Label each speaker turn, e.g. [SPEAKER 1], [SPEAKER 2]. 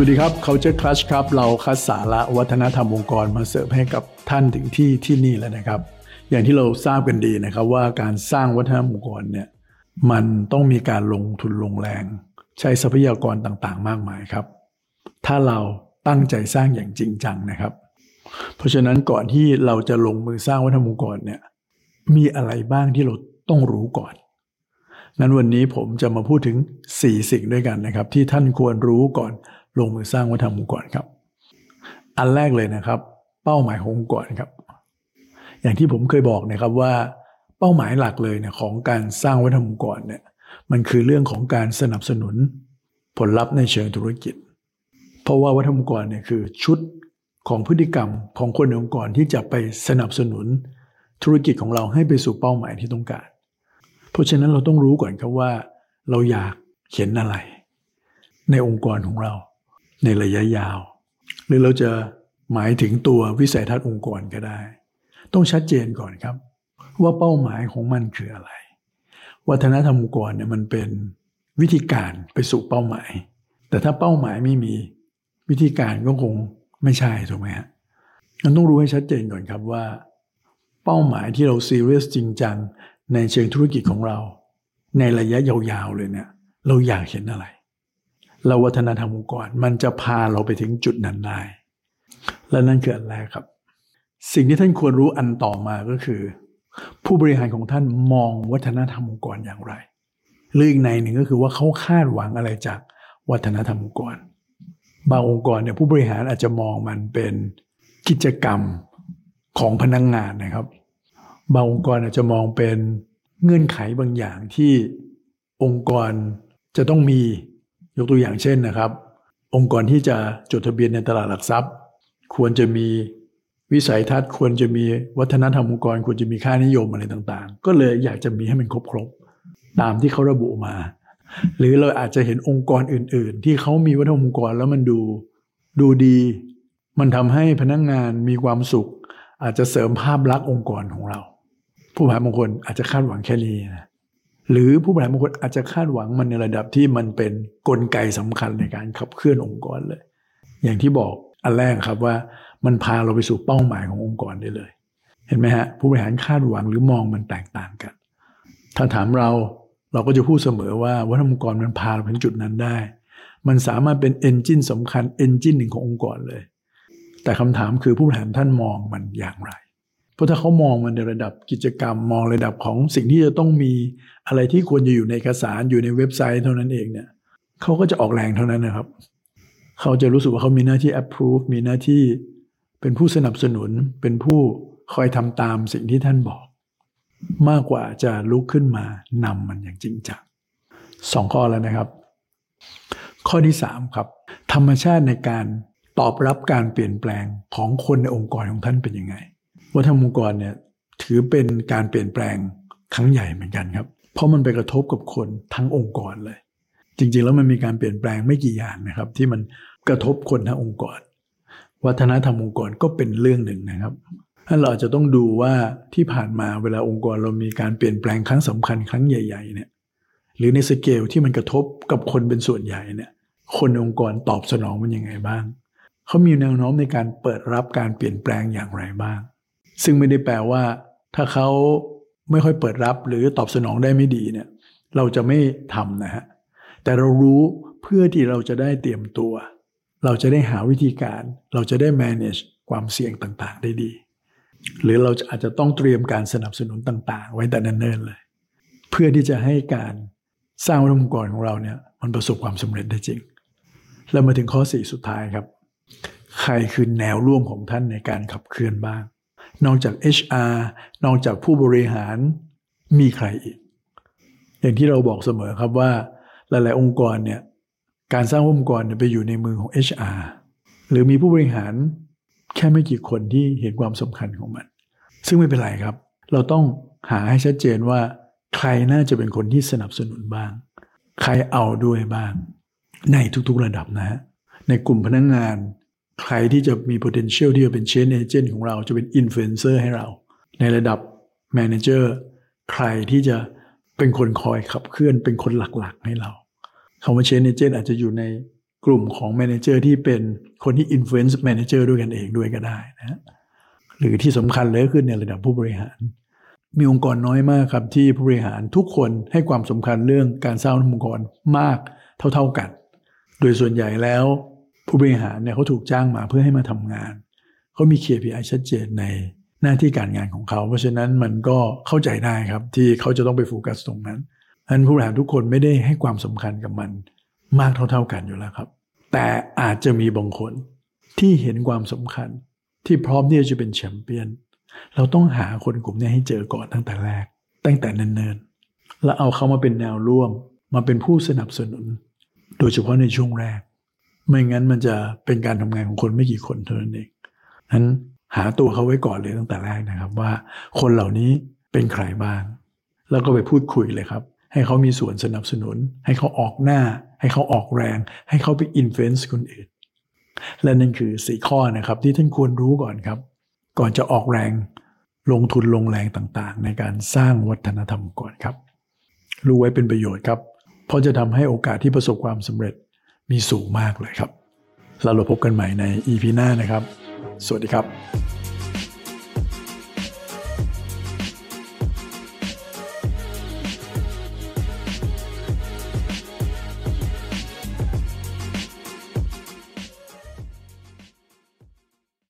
[SPEAKER 1] วัสดีครับ Culture Clash ครับ เราคัดสาระวัฒนธรรมองค์กรมาเสิร์ฟให้กับท่านถึงที่ที่นี่แล้วนะครับ อย่างที่เราทราบกันดีนะครับว่าการสร้างวัฒนธรรมองค์กรเนี่ยมันต้องมีการลงทุนลงแรง ใช้ทรัพยากรต่างๆ มากมายครับ ถ้าเราตั้งใจสร้างอย่างจริงจังนะครับ เพราะฉะนั้นก่อนที่เราจะลงมือสร้างวัฒนธรรมองค์กรเนี่ยมีอะไรบ้างที่เราต้องรู้ก่อน นั้นวันนี้ผมจะมาพูดถึง 4 สิ่งด้วยกันนะครับ ที่ท่านควรรู้ก่อนลงมือสร้างวัฒนธรรมองค์กรครับ อันแรกเลยนะครับ เป้าหมายขององค์กรครับ อย่างที่ผมเคยบอกนะครับว่า เป้าหมายหลักเลยเนี่ยของการสร้างวัฒนธรรมองค์กรเนี่ยมันคือเรื่องของการสนับสนุนผลลัพธ์ในเชิงธุรกิจ เพราะว่าวัฒนธรรมองค์กรเนี่ยคือชุดของพฤติกรรมของคนในองค์กรที่จะไปสนับสนุนธุรกิจของเราให้ไปสู่เป้าหมายที่ต้องการ ราะฉะนั้นเราต้องรู้ก่อนครับว่า เราอยากเห็นอะไร ในองค์กรของเรา ในระยะยาว หรือเราจะหมายถึงตัววิสัยทัศน์องค์กรก็ได้ ต้องชัดเจนก่อนครับ ว่าเป้าหมายของมันคืออะไร วัฒนธรรมองค์กรเนี่ยมันเป็นวิธีการไปสู่เป้าหมาย แต่ถ้าเป้าหมายไม่มีวิธีการก็คงไม่ใช่ถูกไหมฮะมันต้องรู้ให้ชัดเจนก่อนครับว่า เป้าหมายที่เราซีเรียสจริงจัง ในเชิงธุรกิจของเรา ในระยะยาวๆเลยเนี่ย เราอยากเห็นอะไร เราวัฒนธรรมองค์กรมันจะพาเราไปถึงจุดนั้นได้ และนั่นคืออันแรกครับ สิ่งที่ท่านควรรู้อันต่อมาก็คือ ผู้บริหารของท่านมองวัฒนธรรมองค์กรอย่างไรหรืออีกในหนึ่งก็คือว่าเขาคาดหวังอะไรจากวัฒนธรรมองค์กร บางองค์กรเนี่ยผู้บริหารอาจจะมองมันเป็นกิจกรรมของพนักงงานนะครับ บางองค์กรอาจจะมองเป็นเงื่อนไขบางอย่างที่องค์กรจะต้องมียกตัวอย่างเช่นนะครับ องค์กรที่จะจดทะเบียนในตลาดหลักทรัพย์ ควรจะมีวิสัยทัศน์ควรจะมีวัฒนธรรมองค์กร ควรจะมีค่านิยมอะไรต่าง ๆ ก็เลยอยากจะมีให้มันครบๆตามที่เขาระบุมา หรือเราอาจจะเห็นองค์กรอื่น ๆ ที่เขามีวัฒนธรรมองค์กรแล้วมันดูดูดี มันทำให้พนักงงานมีความสุข อาจจะเสริมภาพลักษณ์องค์กรของเรา ผู้บริหารบางคนอาจจะคาดหวังแค่นี้นะหรือผู้บริหารบางคนอาจจะคาดหวังมันในระดับที่มันเป็นนกลไกสำคัญในการขับเคลื่อนองค์กรเลย อย่างที่บอกอันแรกครับว่ามันพาเราไปสู่เป้าหมายขององค์กรได้เลย เห็นไหมฮะผู้บริหารคาดหวังหรือมองมันแตกต่างกัน ถ้าถามเราเราก็จะพูดเสมอว่าวัฒนธรรมองค์กรมันพาเราถึงจุดนั้นได้ มันสามารถเป็นเอนจินสำคัญเอนจินหนึ่งขององค์กรเลย แต่คำถามคือผู้บริหารท่านมองมันอย่างไร เพราะถ้าเขามองมันในระดับกิจกรรมมองระดับของสิ่งที่จะต้องมีอะไรที่ควรจะอยู่ในเอกสารอยู่ในเว็บไซต์เท่านั้นเองเนี่ยเขาก็จะออกแรงเท่านั้นนะครับ เขาจะรู้สึกว่าเขามีหน้าที่ approve มีหน้าที่เป็นผู้สนับสนุนเป็นผู้คอยทำตามสิ่งที่ท่านบอก มากกว่าจะลุกขึ้นมานำมันอย่างจริงจังสองข้อแล้วนะครับ ข้อที่สามครับ ธรรมชาติในการตอบรับการเปลี่ยนแปลงของคนในองค์กรของท่านเป็นยังไง วัฒนธรรมองค์กรเนี่ยถือเป็นการเปลี่ยนแปลงครั้งใหญ่เหมือนกันครับ เพราะมันไปกระทบกับคนทั้งองค์กรเลย จริง ๆ แล้วมันมีการเปลี่ยนแปลงไม่กี่อย่างนะครับ ที่มันกระทบคนทั้งองค์กร วัฒนธรรมองค์กรก็เป็นเรื่องหนึ่งนะครับถ้าเราจะต้องดูว่าที่ผ่านมาเวลาองค์กรเรามีการเปลี่ยนแปลงครั้งสำคัญครั้งใหญ่ ๆ เนี่ยหรือในสเกลที่มันกระทบกับคนเป็นส่วนใหญ่เนี่ยคนองค์กรตอบสนองมันยังไงบ้าง เขามีแนวโน้มในการเปิดรับการเปลี่ยนแปลงอย่างไรบ้าง ซึ่งไม่ได้แปลว่า ถ้าเขาไม่ค่อยเปิดรับหรือตอบสนองได้ไม่ดีเนี่ย เราจะไม่ทำนะฮะแต่เรารู้เพื่อที่เราจะได้เตรียมตัว เราจะได้หาวิธีการ เราจะได้ manage ความเสี่ยงต่างๆ ได้ดี หรือเราจะอาจจะต้องเตรียมการสนับสนุนต่าง ๆ ไว้แต่เนิ่นๆเลย เพื่อที่จะให้การสร้างองค์กรของเราเนี่ย มันประสบความสำเร็จได้จริง แล้วมาถึงข้อสี่สุดท้ายครับ ใครคือแนวร่วมของท่านในการขับเคลื่อนบ้าง นอกจาก HR นอกจากผู้บริหารมีใครอีก อย่างที่เราบอกเสมอครับว่าหลาย ๆ องค์กรเนี่ยการสร้างองค์กรเนี่ยไปอยู่ในมือของ HR หรือมีผู้บริหารแค่ไม่กี่คนที่เห็นความสำคัญของมัน ซึ่งไม่เป็นไรครับ เราต้องหาให้ชัดเจนว่าใครน่าจะเป็นคนที่สนับสนุนบ้าง ใครเอาด้วยบ้าง ในทุกๆระดับนะฮะในกลุ่มพนักงงาน ใครที่จะมี potential ที่จะเป็น change agent ของเราจะเป็น influencer ให้เรา ในระดับ manager ใครที่จะเป็นคนคอยขับเคลื่อนเป็นคนหลักๆ ให้เราคำว่า change agent อาจจะอยู่ในกลุ่มของ manager ที่เป็นคนที่ influence manager ด้วยกันเองด้วยก็ได้นะหรือที่สำคัญเลยก็คือในระดับผู้บริหาร มีองค์กรน้อยมากครับที่ผู้บริหารทุกคนให้ความสำคัญเรื่องการสร้างองค์กรมากเท่า ๆกัน โดยส่วนใหญ่แล้ว ผู้บริหารเนี่ยเขาถูกจ้างมาเพื่อให้มาทำงาน เขามี KPI ชัดเจนในหน้าที่การงานของเขา เพราะฉะนั้นมันก็เข้าใจได้ครับที่เขาจะต้องไปโฟกัสตรงนั้นอันผู้บริหารทุกคนไม่ได้ให้ความสำคัญกับมันมากเท่าๆกันอยู่แล้วครับ แต่อาจจะมีบางคนที่เห็นความสำคัญ ที่พร้อมที่จะเป็นแชมเปี้ยน เราต้องหาคนกลุ่มนี้ให้เจอก่อนตั้งแต่แรก ตั้งแต่เนิ่นๆ แล้วเอาเขามาเป็นแนวร่วม มาเป็นผู้สนับสนุน โดยเฉพาะในช่วงแรก ไม่งั้นมันจะเป็นการทำงานของคนไม่กี่คนเท่านั้นเองนั้นหาตัวเขาไว้ก่อนเลยตั้งแต่แรกนะครับว่า คนเหล่านี้เป็นใครบ้าง แล้วก็ไปพูดคุยเลยครับ ให้เขามีส่วนสนับสนุน ให้เขาออกหน้า ให้เขาออกแรง ให้เขาไป influence คนอื่น และนั่นคือสี่ข้อนะครับที่ท่านควรรู้ก่อนครับ ก่อนจะออกแรงลงทุนลงแรงต่างๆ ในการสร้างวัฒนธรรมก่อนครับ รู้ไว้เป็นประโยชน์ครับ เพราะจะทำให้โอกาสที่ประสบความสำเร็จ มีสูงมากเลยครับเราเราพบกันใหม่ใน EP หน้านะครับ สวัสดีครับ